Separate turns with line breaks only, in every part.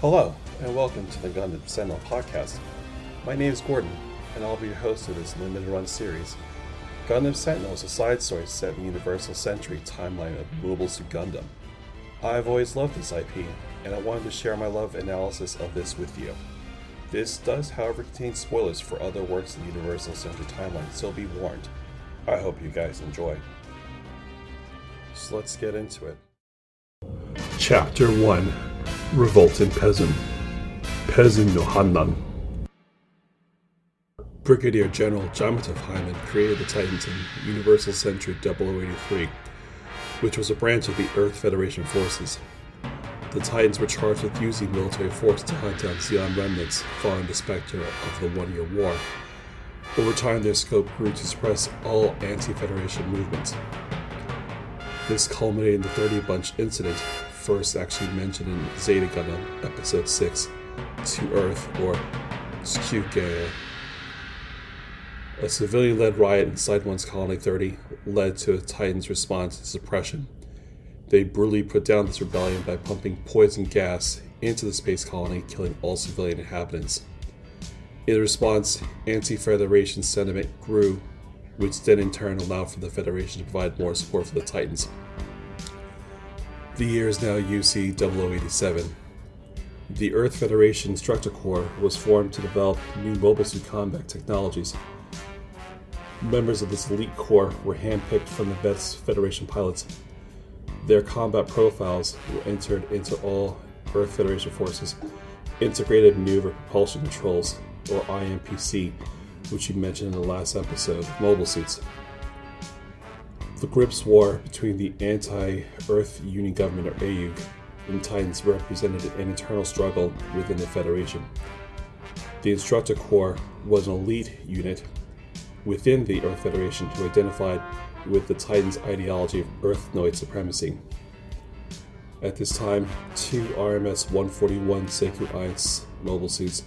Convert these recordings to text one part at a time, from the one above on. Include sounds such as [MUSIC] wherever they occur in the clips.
Hello, and welcome to the Gundam Sentinel podcast. My name is Gordon, and I'll be your host of this limited run series. Gundam Sentinel is a side story set in the Universal Century timeline of Mobile Suit Gundam. I've always loved this IP, and I wanted to share my love analysis of this with you. This does, however, contain spoilers for other works in the Universal Century timeline, so be warned. I hope you guys enjoy. So let's get into it.
Chapter 1 Revolting Pezun Pezun no Hanran Brigadier General Jamitov Hyman created the Titans in Universal Century 0083, which was a branch of the Earth Federation forces. The Titans were charged with using military force to hunt down Zeon remnants following the specter of the One Year War. Over time, their scope grew to suppress all anti Federation movements. This culminated in the 30 Bunch incident, first actually mentioned in Zeta Gundam Episode 6, To Earth, or Tsukuge. A civilian led riot inside one's Colony 30 led to a Titan's response to suppression. They brutally put down this rebellion by pumping poison gas into the space colony, killing all civilian inhabitants. In response, anti Federation sentiment grew, which then in turn allowed for the Federation to provide more support for the Titans. The year is now UC 0087. The Earth Federation Instructor Corps was formed to develop new mobile suit combat technologies. Members of this elite corps were handpicked from the best Federation pilots. Their combat profiles were entered into all Earth Federation forces, integrated maneuver propulsion controls, or IMPC, which you mentioned in the last episode, mobile suits. The Gryps War between the anti Earth Union government, or AUG, and Titans represented an internal struggle within the Federation. The Instructor Corps was an elite unit within the Earth Federation who identified with the Titans' ideology of Earthnoid supremacy. At this time, two RMS 141 Xeku Eins mobile suits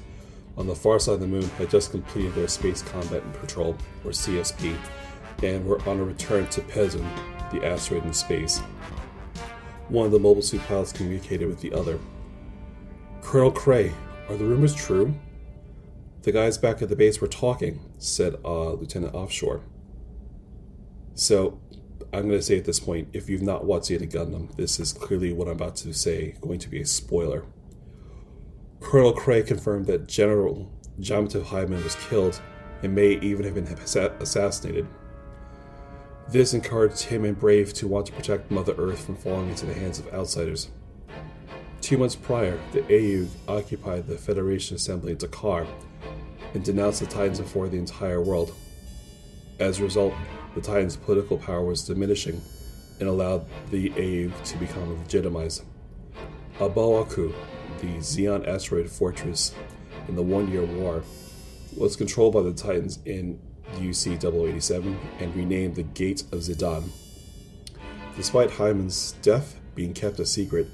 on the far side of the moon had just completed their Space Combat Patrol, or CSP, and we were on a return to Pezun, the asteroid in space. One of the mobile suit pilots communicated with the other. Colonel Cray, are the rumors true? The guys back at the base were talking, said uh, Lieutenant Offshore. So, I'm going to say at this point, if you've not watched Zeta Gundam, this is clearly what I'm about to say going to be a spoiler. Colonel Cray confirmed that General Jamato Hyman was killed and may even have been assassinated. This encouraged him and Brave to want to protect Mother Earth from falling into the hands of outsiders. Two months prior, the AU occupied the Federation Assembly in Dakar and denounced the Titans before the entire world. As a result, the Titans' political power was diminishing and allowed the AU to become legitimized. A Baoa Qu, the Zeon asteroid fortress in the One Year War, was controlled by the Titans in UC 087 and renamed the Gate of Zedan. Despite Hyman's death being kept a secret,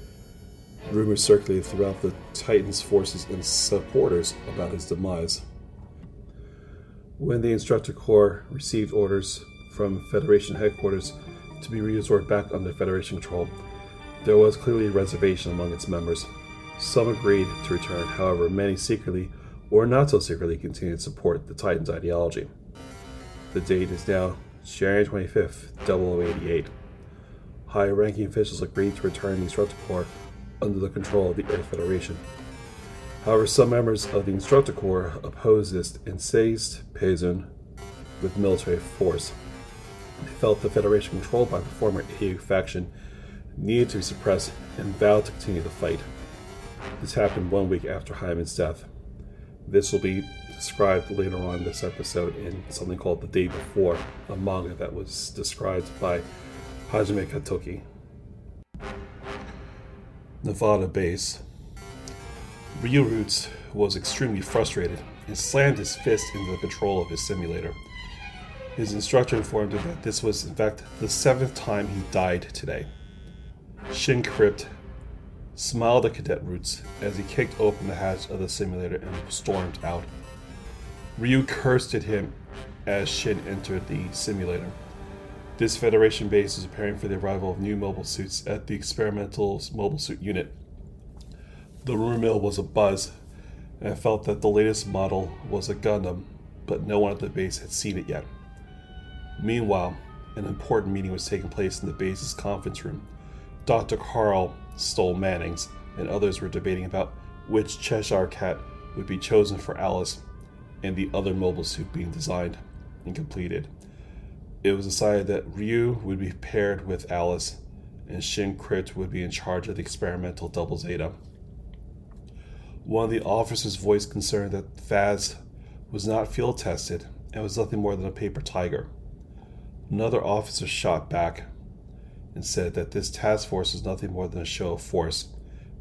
rumors circulated throughout the Titans' forces and supporters about his demise. When the Instructor Corps received orders from Federation headquarters to be restored back under Federation control, there was clearly a reservation among its members. Some agreed to return, however, many secretly or not so secretly continued to support the Titans' ideology. The date is now January 25th, 0088. High ranking officials agreed to return the Instructor Corps under the control of the Earth Federation. However, some members of the Instructor Corps opposed this and seized Pezun with military force. They felt the Federation controlled by the former AU faction needed to be suppressed and vowed to continue the fight. This happened one week after Hyman's death. This will be described later on in this episode in something called The Day Before, a manga that was described by Hajime Katoki. Nevada base. Ryu Roots was extremely frustrated and slammed his fist into the control of his simulator. His instructor informed him that this was, in fact, the seventh time he died today. Shin Crypt smiled at Cadet Roots as he kicked open the hatch of the simulator and stormed out. Ryu cursed at him as Shin entered the simulator. This Federation base is preparing for the arrival of new mobile suits at the experimental mobile suit unit.
The rumor mill was a buzz, and I felt that the latest model was a Gundam, but no one at the base had seen it yet. Meanwhile, an important meeting was taking place in the base's conference room. Dr. Carl Stoll Mannings and others were debating about which Cheshire cat would be chosen for Alice and the other mobile suit being designed and completed. It was decided that Ryu would be paired with Alice and Shin Krit would be in charge of the experimental Double Zeta. One of the officers voiced concern that Faz was not field tested and was nothing more than a paper tiger. Another officer shot back and said that this task force was nothing more than a show of force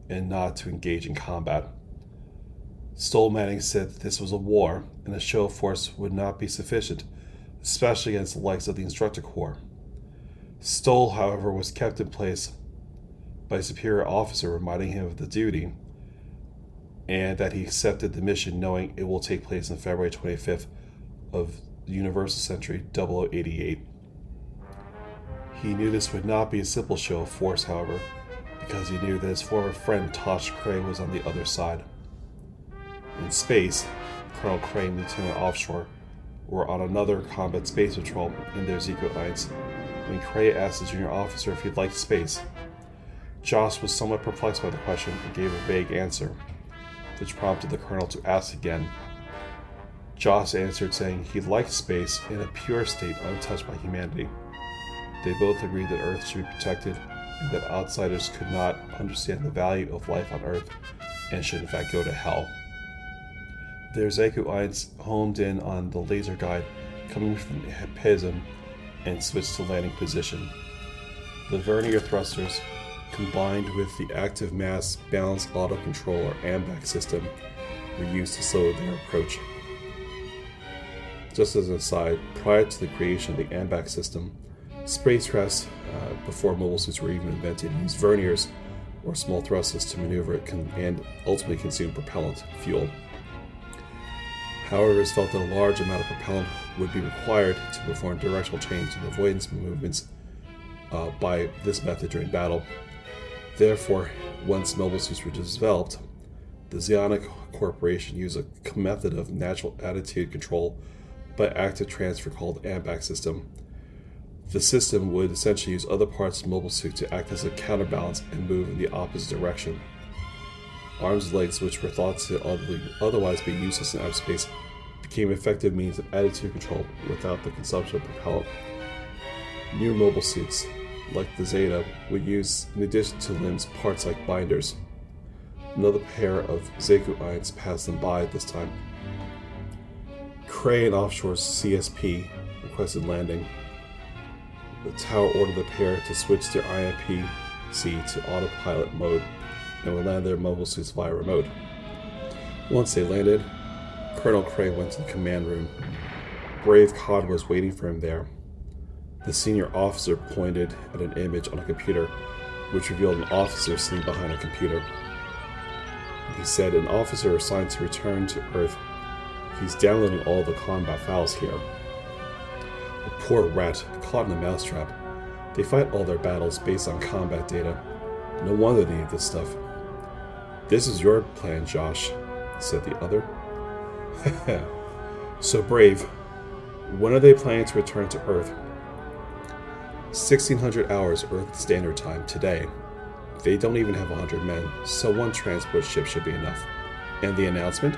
and not to engage in combat. Stoll Manning said that this was a war and a show of force would not be sufficient, especially against the likes of the Instructor Corps. Stoll, however, was kept in place by a superior officer reminding him of the duty and that he accepted the mission knowing it will take place on February 25th of Universal Century 0088. He knew this would not be a simple show of force, however, because he knew that his former friend Tosh Cray was on the other side. In space, Colonel Cray and Lieutenant Offshore were on another combat space patrol in their Xeku Eins when Cray asked the junior officer if he'd like space. Joss was somewhat perplexed by the question and gave a vague answer, which prompted the colonel to ask again. Joss answered saying he liked space in a pure state untouched by humanity. They both agreed that Earth should be protected and that outsiders could not understand the value of life on Earth and should in fact go to hell. Their Xeku Eins homed in on the laser guide coming from Pezun and switched to landing position. The vernier thrusters, combined with the active mass balance auto control or AMBAC system, were used to slow their approach. Just as an aside, prior to the creation of the AMBAC system, spacecrafts, uh, before mobile suits were even invented, used verniers or small thrusters to maneuver con- and ultimately consume propellant fuel. However, it was felt that a large amount of propellant would be required to perform directional change and avoidance movements uh, by this method during battle. Therefore, once mobile suits were developed, the Zeonic Corporation used a method of natural attitude control by active transfer called AMBAC system. The system would essentially use other parts of the mobile suit to act as a counterbalance and move in the opposite direction. Arms and legs, which were thought to otherwise be useless in outer space, became effective means of attitude control without the consumption of propellant. New mobile suits, like the Zeta, would use, in addition to limbs, parts like binders. Another pair of Xeku Eins passed them by at this time. Cray and Offshore's CSP requested landing. The tower ordered the pair to switch their IMP-C to autopilot mode and would land their mobile suits via remote. Once they landed, Colonel Cray went to the command room. Brave Cod was waiting for him there. The senior officer pointed at an image on a computer, which revealed an officer sitting behind a computer. He said, An officer assigned to return to Earth. He's downloading all the combat files here. Poor rat caught in a mousetrap. They fight all their battles based on combat data. No wonder they need this stuff. This is your plan, Josh, said the other. [LAUGHS] so brave. When are they planning to return to Earth? 1600 hours Earth Standard Time today. They don't even have 100 men, so one transport ship should be enough. And the announcement?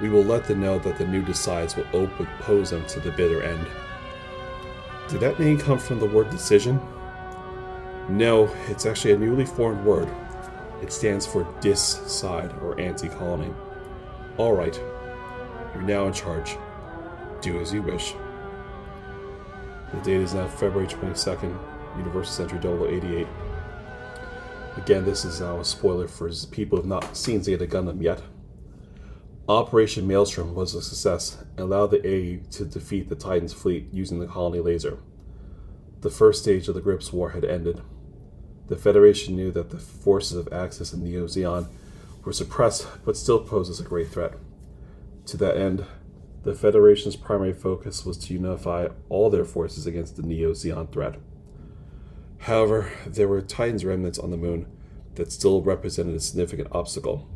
We will let them know that the new Desides will oppose them to the bitter end. Did that name come from the word decision? No, it's actually a newly formed word it stands for dis side or anti colony. Alright, you're now in charge. Do as you wish. The date is now February 22nd, Universal Century 0088. Again, this is now a spoiler for people who have not seen Zeta Gundam yet. Operation Maelstrom was a success and allowed the A to defeat the Titan's fleet using the colony laser. The first stage of the Gryps War had ended. The Federation knew that the forces of Axis and Neo Zeon were suppressed but still posed a great threat. To that end, the Federation's primary focus was to unify all their forces against the Neo Zeon threat. However, there were Titans remnants on the moon,
that still represented a significant obstacle.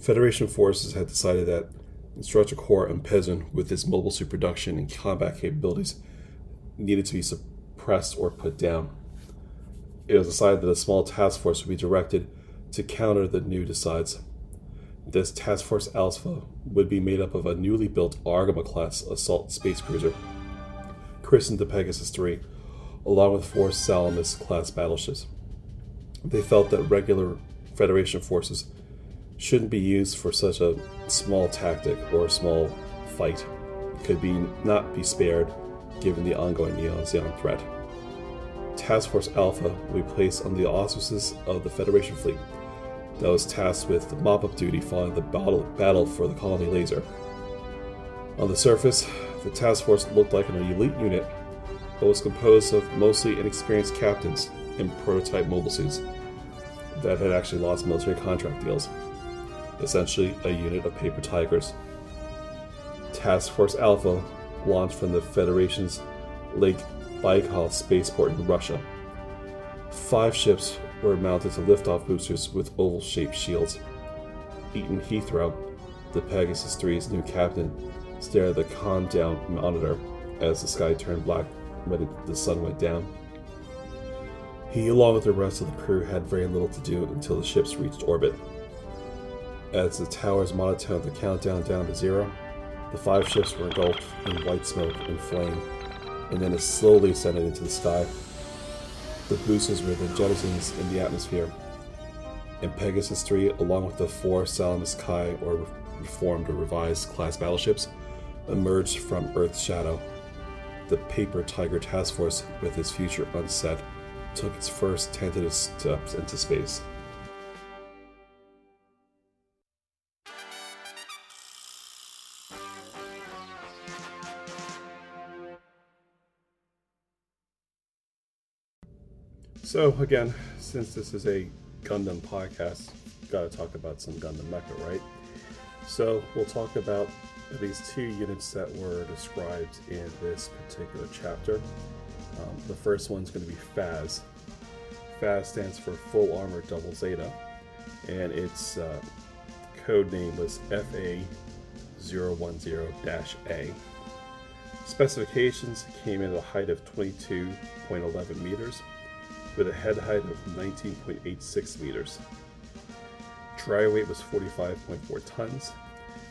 Federation forces had decided that the Instructor Corps and Pezun, with its mobile suit production and combat capabilities, needed to be suppressed or put down. It was decided that a small task force would be directed to counter the new Desides. This Task Force Alpha would be made up of a newly built Argama class assault space cruiser, christened the Pegasus III, along with four Salamis class battleships. They felt that regular Federation forces shouldn't be used for such a small tactic or a small fight. Could be not be spared given the ongoing Neo-Zeon threat. Task Force Alpha will be placed under the auspices of the Federation fleet that was tasked with the mop-up duty following the battle, battle for the colony laser. On the surface, the task force looked like an elite unit, but was composed of mostly inexperienced captains in prototype mobile suits that had actually lost military contract deals. Essentially, a unit of paper tigers. Task Force Alpha launched from the Federation's Lake Baikal spaceport in Russia. Five ships were mounted to liftoff boosters with oval shaped shields. Eaton Heathrow, the Pegasus 3's new captain, stared at the con down monitor as the sky turned black when it, the sun went down. He, along with the rest of the crew, had very little to do until the ships reached orbit. As the towers monotoned the countdown down to zero, the five ships were engulfed in white smoke and flame, and then it slowly ascended into the sky. The boosters were then jettisons in the atmosphere, and Pegasus 3, along with the four Salamis Kai, or reformed or revised class battleships, emerged from Earth's shadow. The Paper Tiger Task Force, with its future unset, took its first tentative steps into space.
So, again, since this is a Gundam podcast, gotta talk about some Gundam Mecha, right? So, we'll talk about these two units that were described in this particular chapter. Um, the first one's going to be FAZ. FAZ stands for Full Armor Double Zeta, and its uh, code name was FA010-A. Specifications came in at a height of 22.11 meters with a head height of 19.86 meters. Dry weight was 45.4 tons.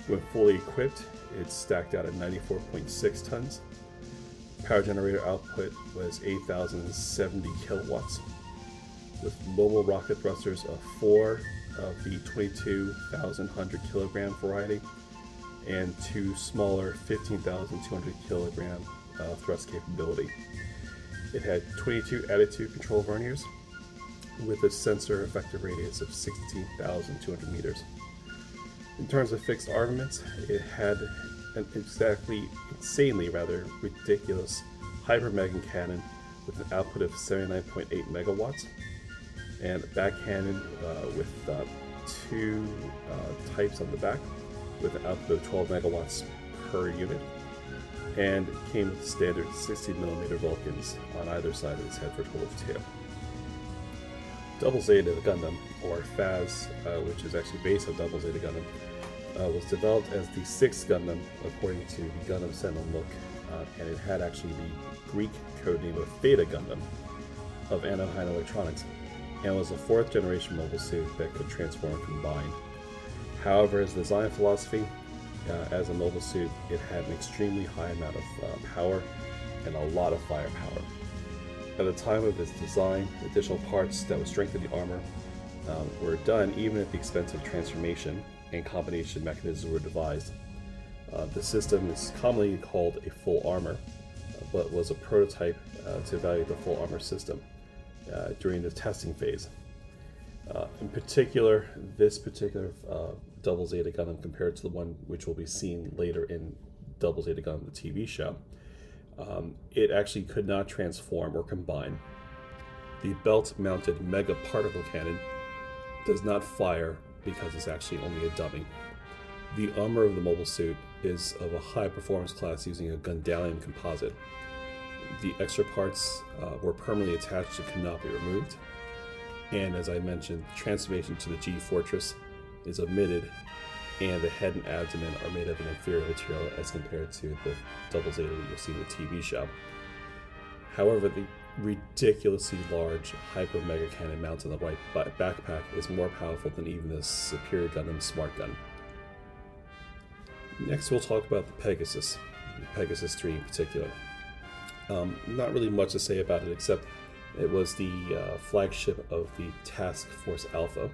When fully equipped, it stacked out at 94.6 tons. Power generator output was 8,070 kilowatts, with mobile rocket thrusters of four of the 22,100 kilogram variety and two smaller 15,200 kilogram uh, thrust capability. It had 22 attitude control verniers with a sensor effective radius of 16,200 meters. In terms of fixed armaments, it had an exactly insanely rather ridiculous Hyper Mega cannon with an output of 79.8 megawatts and a back cannon uh, with uh, two uh, types on the back with an output of 12 megawatts per unit and came with standard 60mm Vulcans on either side of its head for a total of two. Double Zeta Gundam, or FAZ, uh, which is actually based on Double Zeta Gundam, uh, was developed as the sixth Gundam according to the Gundam Sentinel look, uh, and it had actually the Greek code name of Theta Gundam of Anaheim Electronics, and was a fourth generation mobile suit that could transform combined. However, its design philosophy uh, as a mobile suit, it had an extremely high amount of uh, power and a lot of firepower. At the time of its design, additional parts that would strengthen the armor um, were done even at the expense of transformation, and combination mechanisms were devised. Uh, the system is commonly called a full armor, but was a prototype uh, to evaluate the full armor system uh, during the testing phase. Uh, in particular, this particular Double Zeta Gundam compared to the one which will be seen later in Double Zeta Gundam, the TV show, um, it actually could not transform or combine. The belt mounted Mega Particle Cannon does not fire because it's actually only a dummy. The armor of the mobile suit is of a high performance class using a Gundarium composite. The extra parts uh, were permanently attached and could not be removed.
And as I mentioned, transformation to the G Fortress is omitted, and the head and abdomen are made of an inferior material as compared to the double Zeta that you'll see in the TV show. However, the ridiculously large Hyper Mega Cannon mounted on the white backpack is more powerful than even the Superior Gundam Smart Gun. Next, we'll talk about the Pegasus, Pegasus 3 in particular. Um, not really much to say about it except it was the uh, flagship of the Task Force Alpha.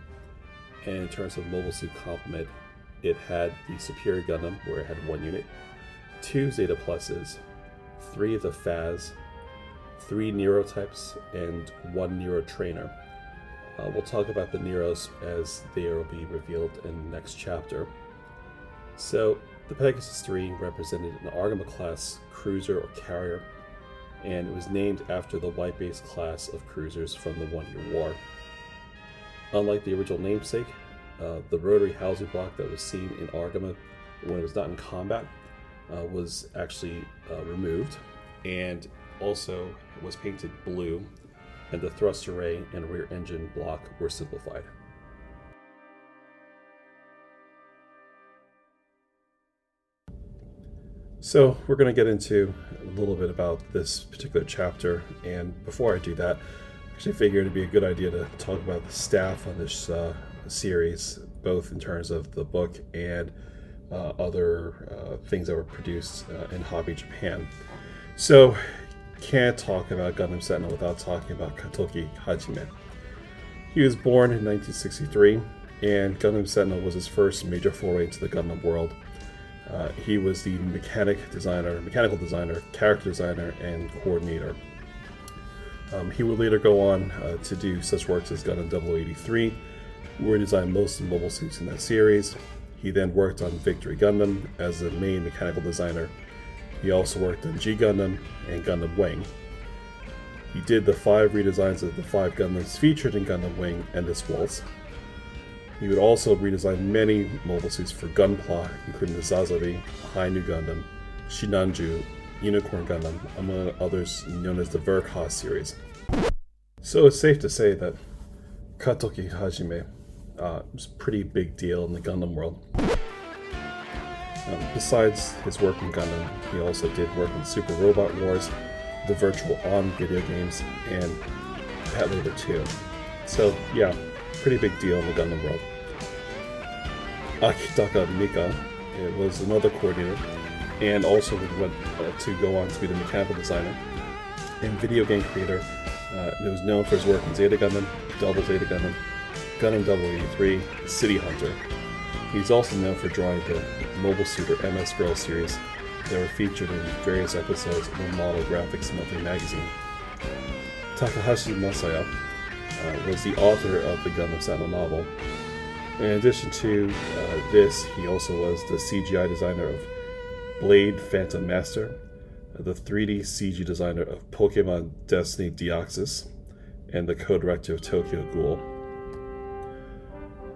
And in terms of mobile suit complement, it had the Superior Gundam, where it had one unit, two Zeta Pluses, three of the FAS, three Nero types, and one Nero trainer. Uh, we'll talk about the Neros as they will be revealed in the next chapter. So, the Pegasus 3 represented an Argama class cruiser or carrier, and it was named after the white base class of cruisers from the One Year War. Unlike the original namesake, uh, the rotary housing block that was seen in Argama when it was not in combat uh, was actually uh, removed, and also was painted blue, and the thrust array and rear engine block were simplified. So, we're going to get into a little bit about this particular chapter, and before I do that, actually figured it'd be a good idea to talk about the staff on this uh, series, both in terms of the book and uh, other uh, things that were produced uh, in Hobby Japan. So, can't talk about Gundam Sentinel without talking about Katoki Hajime. He was born in 1963, and Gundam Sentinel was his first major foray into the Gundam world. Uh, he was the mechanic designer, mechanical designer, character designer, and coordinator. Um, he would later go on uh, to do such works as Gundam 083, where he designed most of the mobile suits in that series. He then worked on Victory Gundam as the main mechanical designer he also worked on G Gundam and Gundam Wing. He did the five redesigns of the five Gundams featured in Gundam Wing and this Waltz. He would also redesign many mobile suits for Gunpla, including the Sazabi, Hi-Nu Gundam, Shinanju, Unicorn Gundam, among others known as the Verkos series. So it's safe to say that Katoki Hajime uh, was a pretty big deal in the Gundam world. Um, besides his work in Gundam, he also did work in Super Robot Wars, the Virtual On video games, and Patlabor 2. So, yeah, pretty big deal in the Gundam world. Akitaka Mika it was another coordinator, and also went uh, to go on to be the mechanical designer and video game creator. Uh, he was known for his work in Zeta Gundam, Double Zeta Gundam, Gundam Double 083, City Hunter, He's also known for drawing the Mobile Suit or MS Girl series that were featured in various episodes of the Model Graphics Monthly magazine. Takahashi Masaya uh, was the author of the Gundam Sentinel novel. In addition to uh, this, he also was the CGI designer of Blade Phantom Master, the 3D CG designer of Pokemon Destiny Deoxys, and the co director of Tokyo Ghoul.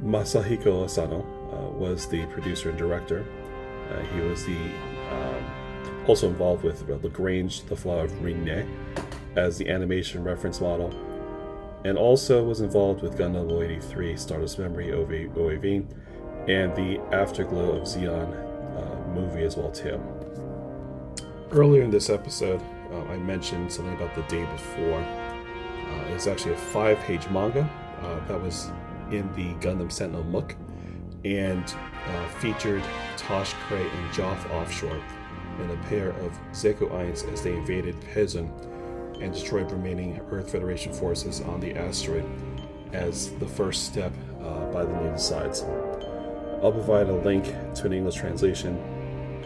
Masahiko Asano uh, was the producer and director. Uh, he was the um, also involved with Lagrange, the Flower of Rinne, as the animation reference model, and also was involved with Gundam 083, Stardust Memory OAV, and the Afterglow of Zeon uh, movie as well too. Earlier in this episode, uh, I mentioned something about the day before. Uh, it's actually a five-page manga uh, that was in the Gundam Sentinel MOOK and uh, featured Tosh Cray and Joff offshore and a pair of Xeku Eins as they invaded Pezun and destroyed remaining Earth Federation forces on the asteroid as the first step uh, by the native sides. I'll provide a link to an English translation,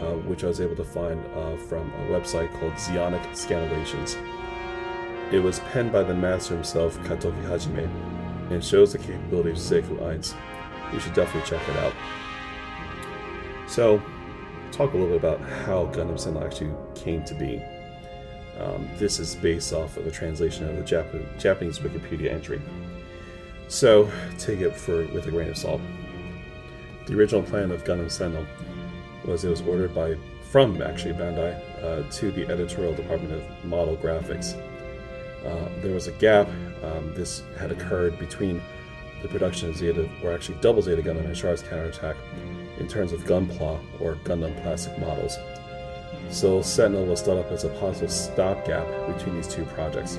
uh, which I was able to find uh, from a website called Zeonic Scanlations. It was penned by the master himself, Katoki Hajime, and shows the capability of Xeku Eins you should definitely check it out. So, talk a little bit about how Gundam Sentinel actually came to be. Um, this is based off of a translation of the Jap- Japanese Wikipedia entry. So, take it for with a grain of salt. The original plan of Gundam Sentinel was it was ordered by from actually Bandai uh, to the editorial department of Model Graphics.
Uh, there was a gap. Um, this had occurred between the production of Zeta, or actually Double Zeta Gundam and Char's Counterattack, in terms of Gunpla or Gundam plastic models. So Sentinel was thought up as a possible stopgap between these two projects.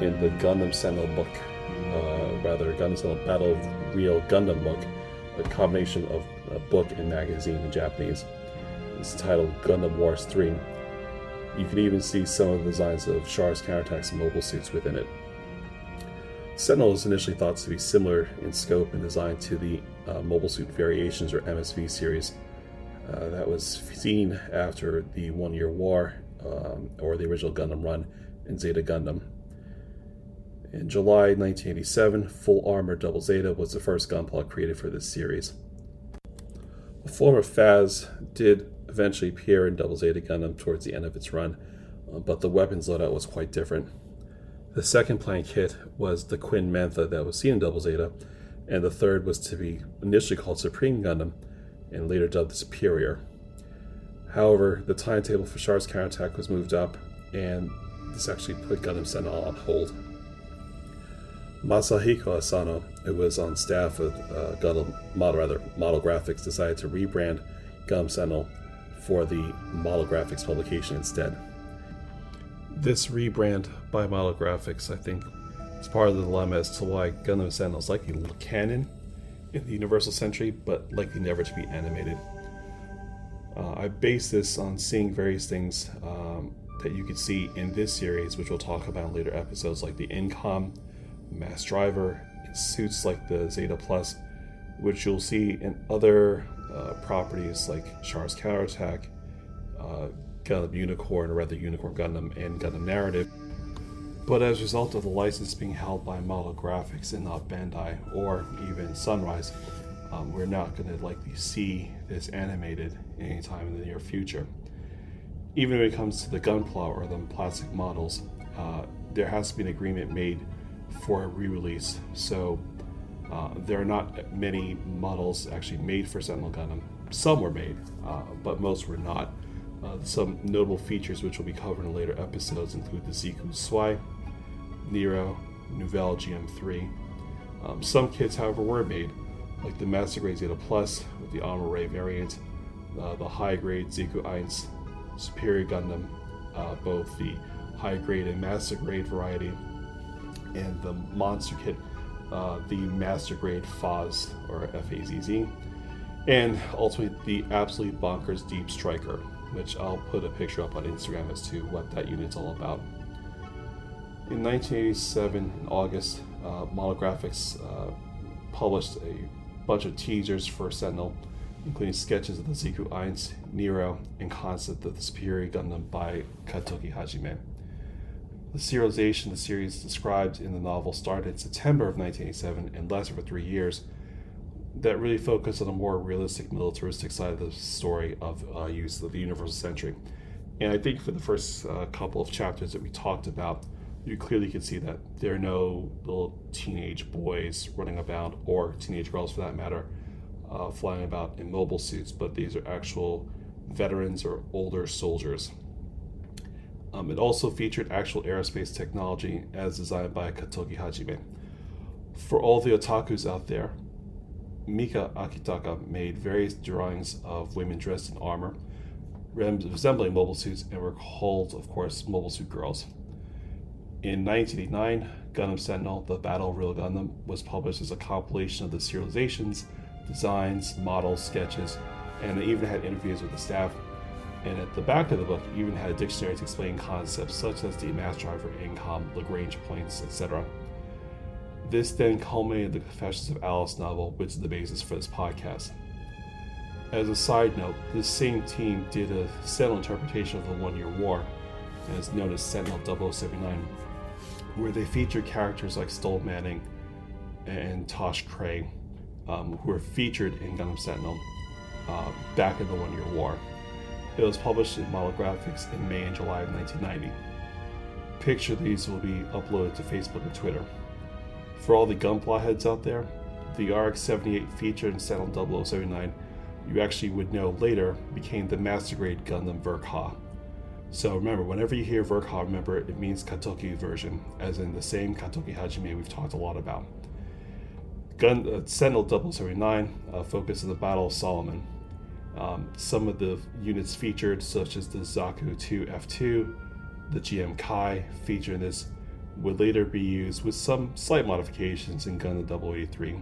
In the Gundam Sentinel book, uh, rather Gundam Sentinel Battle Real Gundam book, a combination of a book and magazine in Japanese. It's titled Gundam Wars 3. You can even see some of the designs of Char's counterattacks mobile suits within it. Sentinel is initially thought to be similar in scope and design to the uh, Mobile Suit Variations or MSV series uh, that was seen after the One Year War um, or the original Gundam run in Zeta Gundam. In July 1987, Full Armor Double Zeta was the first gunpla created for this series. A form of FAS did eventually appear in Double Zeta Gundam towards the end of its run, uh, but the weapons loadout was quite different. The second planned kit was the Quin Mantha that was seen in Double Zeta, and the third was to be initially called Supreme Gundam and later dubbed the Superior. However, the timetable for Char's counterattack was moved up, and this actually put Gundam Sentinel on hold. Masahiko Asano, who was on staff with uh, Gundam Model, rather, Model Graphics, decided to rebrand Gundam Sentinel for the Model Graphics publication instead. This rebrand by Model Graphics, I think, is part of the dilemma as to why Gundam Sentinel is likely a little canon in the Universal Century, but likely never to be animated. Uh, I base this on seeing various things um, that you could see in this series, which we'll talk about in later episodes, like the Incom, Mass Driver, and suits like the Zeta Plus, which you'll see in other uh, properties like Char's Counterattack, uh, Gundam Unicorn, or rather Unicorn Gundam, and Gundam Narrative. But as a result of the license being held by Model Graphics and not Bandai or even Sunrise, um, we're not going to likely see this animated anytime in the near future. Even when it comes to the gunpla or the plastic models, uh, there has to be an agreement made for a re-release. So uh, there are not many models actually made for Sentinel Gundam. Some were made, uh, but most were not. Uh, some notable features which will be covered in later episodes include the Ziku Swai, Nero, Nouvelle GM3. Um, some kits, however, were made, like the Master Grade Zeta Plus with the Armor Ray variant, uh, the high grade Ziku 1, Superior Gundam, uh, both the high grade and Master Grade variety, and the Monster Kit, uh, the Master Grade FAZ or FAZZ, and ultimately the absolute bonkers Deep Striker, which I'll put a picture up on Instagram as to what that unit's all about. In 1987, in August, uh, Graphics uh, published a bunch of teasers for Sentinel, including sketches of the Ziku 1, Nero, and concept of the Superior Gundam by Katoki Hajime. The serialization the series described in the novel started in September of 1987 and lasted for three years. That really focused on a more realistic militaristic side of the story of uh, use of the Universal Century. And I think for the first uh, couple of chapters that we talked about, you clearly can see that there are no little teenage boys running about, or teenage girls for that matter, uh, flying about in mobile suits, but these are actual veterans or older soldiers. Um, it also featured actual aerospace technology as designed by Katoki Hajime. For all the otakus out there, Mika Akitaka made various drawings of women dressed in armor, resembling mobile suits, and were called, of course, mobile suit girls. In 1989, Gundam Sentinel, The Battle of Real Gundam, was published as a compilation of the serializations, designs, models, sketches, and it even had interviews with the staff. And at the back of the book, it even had a dictionary to explain concepts such as the mass driver, Incom, Lagrange points, etc. This then culminated the Confessions of Alice novel, which is the basis for this podcast. As a side note, this same team did a Sentinel interpretation of the One Year War, is known as Sentinel 079 where they feature characters like Stoll Manning and Tosh Cray, um, who were featured in Gundam Sentinel uh, back in the One Year War. It was published in Model Graphics in May and July of 1990. Picture these will be uploaded to Facebook and Twitter. For all the Gunpla heads out there, the RX 78 featured in Sentinel 0079 you actually would know later became the Master Grade Gundam Verkha.
So remember, whenever you hear Verkha, remember it means Katoki version, as in the same Katoki Hajime we've talked a lot about. Gun uh, Sentinel 079 uh, focuses on the Battle of Solomon. Um, some of the units featured, such as the Zaku 2 F2, the GM Kai, featured in this, would later be used with some slight modifications in Gundam 083.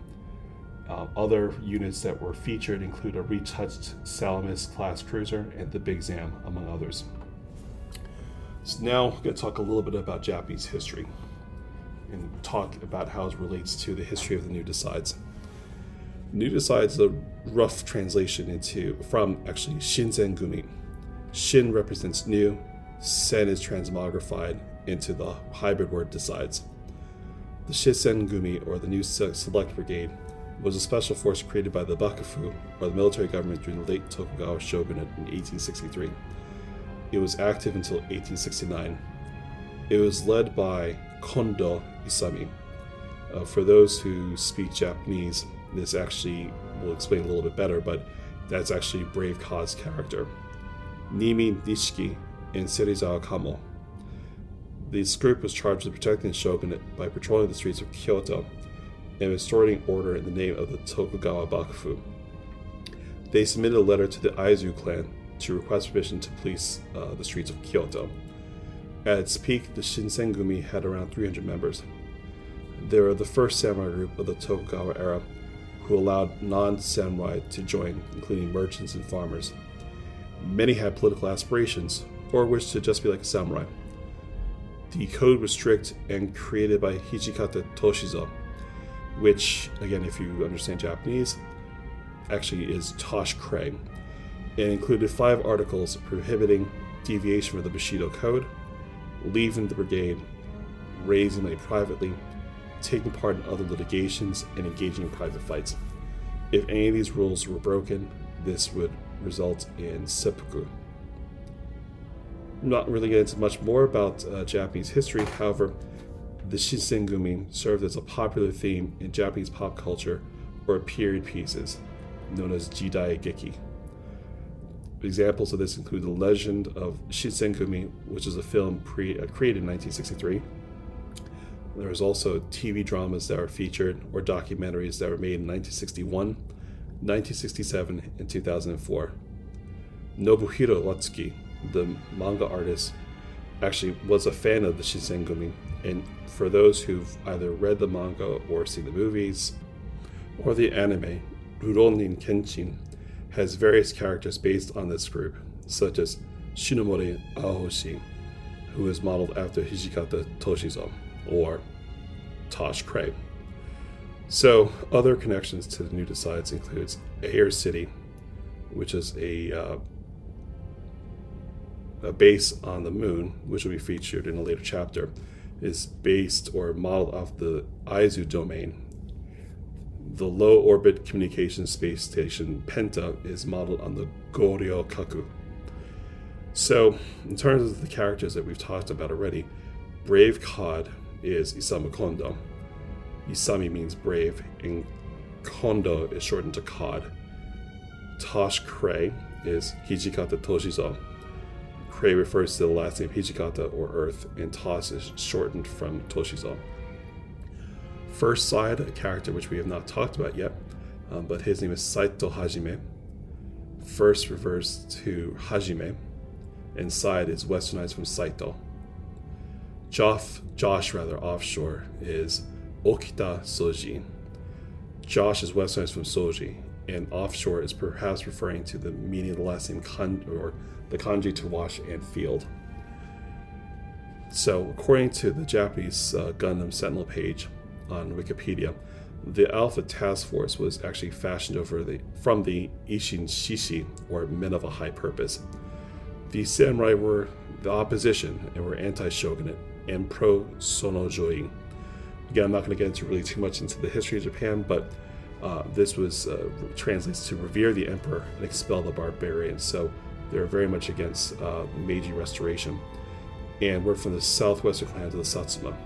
Uh, other units that were featured include a retouched Salamis class cruiser and the Big Zam, among others. So now we're going to talk a little bit about Japanese history and talk about how it relates to the history of the new Desides. New Desides a rough translation into from actually Shinsen Gumi. Shin represents new, Sen is transmogrified into the hybrid word Desides. The Shinsen Gumi, or the New Select Brigade, was a special force created by the Bakufu, or the military government during the late Tokugawa shogunate in 1863. It was active until 1869. It was led by Kondo Isami. Uh, for those who speak Japanese, this actually will explain a little bit better, but that's actually Brave Ka's character. Nimi Nishiki and Serizawa Kamo. This group was charged with protecting the shogunate by patrolling the streets of Kyoto and restoring order in the name of the Tokugawa Bakufu. They submitted a letter to the Aizu clan to request permission to police uh, the streets of Kyoto. At its peak, the Shinsengumi had around 300 members. They were the first samurai group of the Tokugawa era who allowed non samurai to join, including merchants and farmers. Many had political aspirations or wished to just be like a samurai. The code was strict and created by Hijikata Toshizo, which, again, if you understand Japanese, actually is Tosh Cray, and included five articles prohibiting deviation from the Bushido Code, leaving the brigade, raising money privately, taking part in other litigations, and engaging in private fights. If any of these rules were broken, this would result in seppuku. Not really get into much more about uh, Japanese history, however, the Shinsengumi served as a popular theme in Japanese pop culture or period pieces, known as Jidai Geki. Examples of this include The Legend of Shinsengumi, which is a film pre- uh, created in 1963. There was also TV dramas that were featured or documentaries that were made in 1961, 1967, and 2004. Nobuhiro Watsuki, the manga artist, actually was a fan of the Shinsengumi, and for those who've either read the manga or seen the movies or the anime, Rurouni Kenshin has various characters based on this group, such as Shinomori Aoshi, who is modeled after Hijikata Toshizo, or Tosh Cray. So, other connections to the new Desides includes Air City, which is a, uh, a base on the moon, which will be featured in a later chapter, is based or modeled off the Aizu domain. The low orbit communication space station Penta is modeled on the Goryo Kaku. So, in terms of the characters that we've talked about already, Brave Cod is Isamu Kondo. Isami means brave, and Kondo is shortened to Cod. Tosh Cray is Hijikata Toshizo. Cray refers to the last name Hijikata or Earth, and Tosh is shortened from Toshizo. First side, a character which we have not talked about yet, um, but his name is Saito Hajime. First refers to Hajime, and side is westernized from Saito. Joff, Josh, rather, offshore is Okita Soji. Josh is westernized from Soji, and offshore is perhaps referring to the meaning of the last name kan, or the kanji to wash and field. So, according to the Japanese uh, Gundam Sentinel page on Wikipedia, the Alpha Task Force was actually fashioned over the from the Ishin Shishi, or men of a high purpose. The samurai were the opposition and were anti-shogunate and pro-sonojoi. Again, I'm not going to get into really too much into the history of Japan, but uh, this was uh, translates to revere the emperor and expel the barbarians. So they're very much against uh, Meiji Restoration, and we're from the southwestern clans of the Satsuma.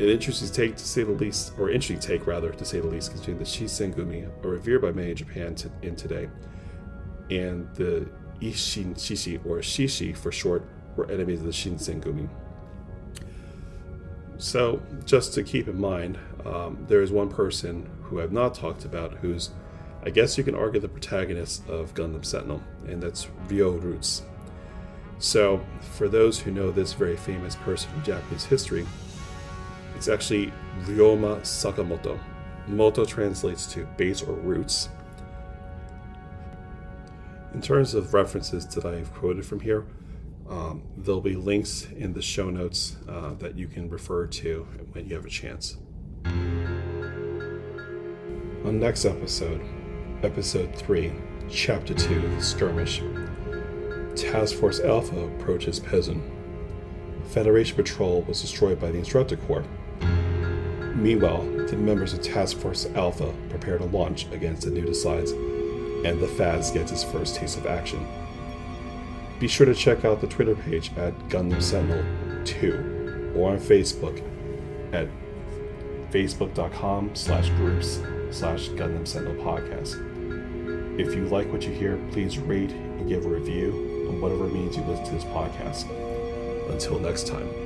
An interesting take, to say the least, or interesting take rather, to say the least, concerning the Shinsengumi, are revered by many in Japan in today, and the Ishin Shishi, or Shishi for short, were enemies of the Shinsengumi. So, just to keep in mind, um, there is one person who I've not talked about who's, I guess you can argue, the protagonist of Gundam Sentinel, and that's Ryo Roots. So, for those who know this very famous person from Japanese history, it's actually Ryoma Sakamoto. Moto translates to base or roots. In terms of references that I've quoted from here, um, there'll be links in the show notes uh, that you can refer to when you have a chance. On next episode, episode 3, chapter 2, The Skirmish, Task Force Alpha approaches Pezun. Federation patrol was destroyed by the Instructor Corps. Meanwhile, the members of Task Force Alpha prepare to launch against the New Desides, and the FAZZ gets its first taste of action. Be sure to check out the Twitter page at Gundam Sentinel 2 or on Facebook at facebook.com slash groups slash Gundam Sentinel podcast. If you like what you hear, please rate and give a review on whatever means you listen to this podcast. Until next time.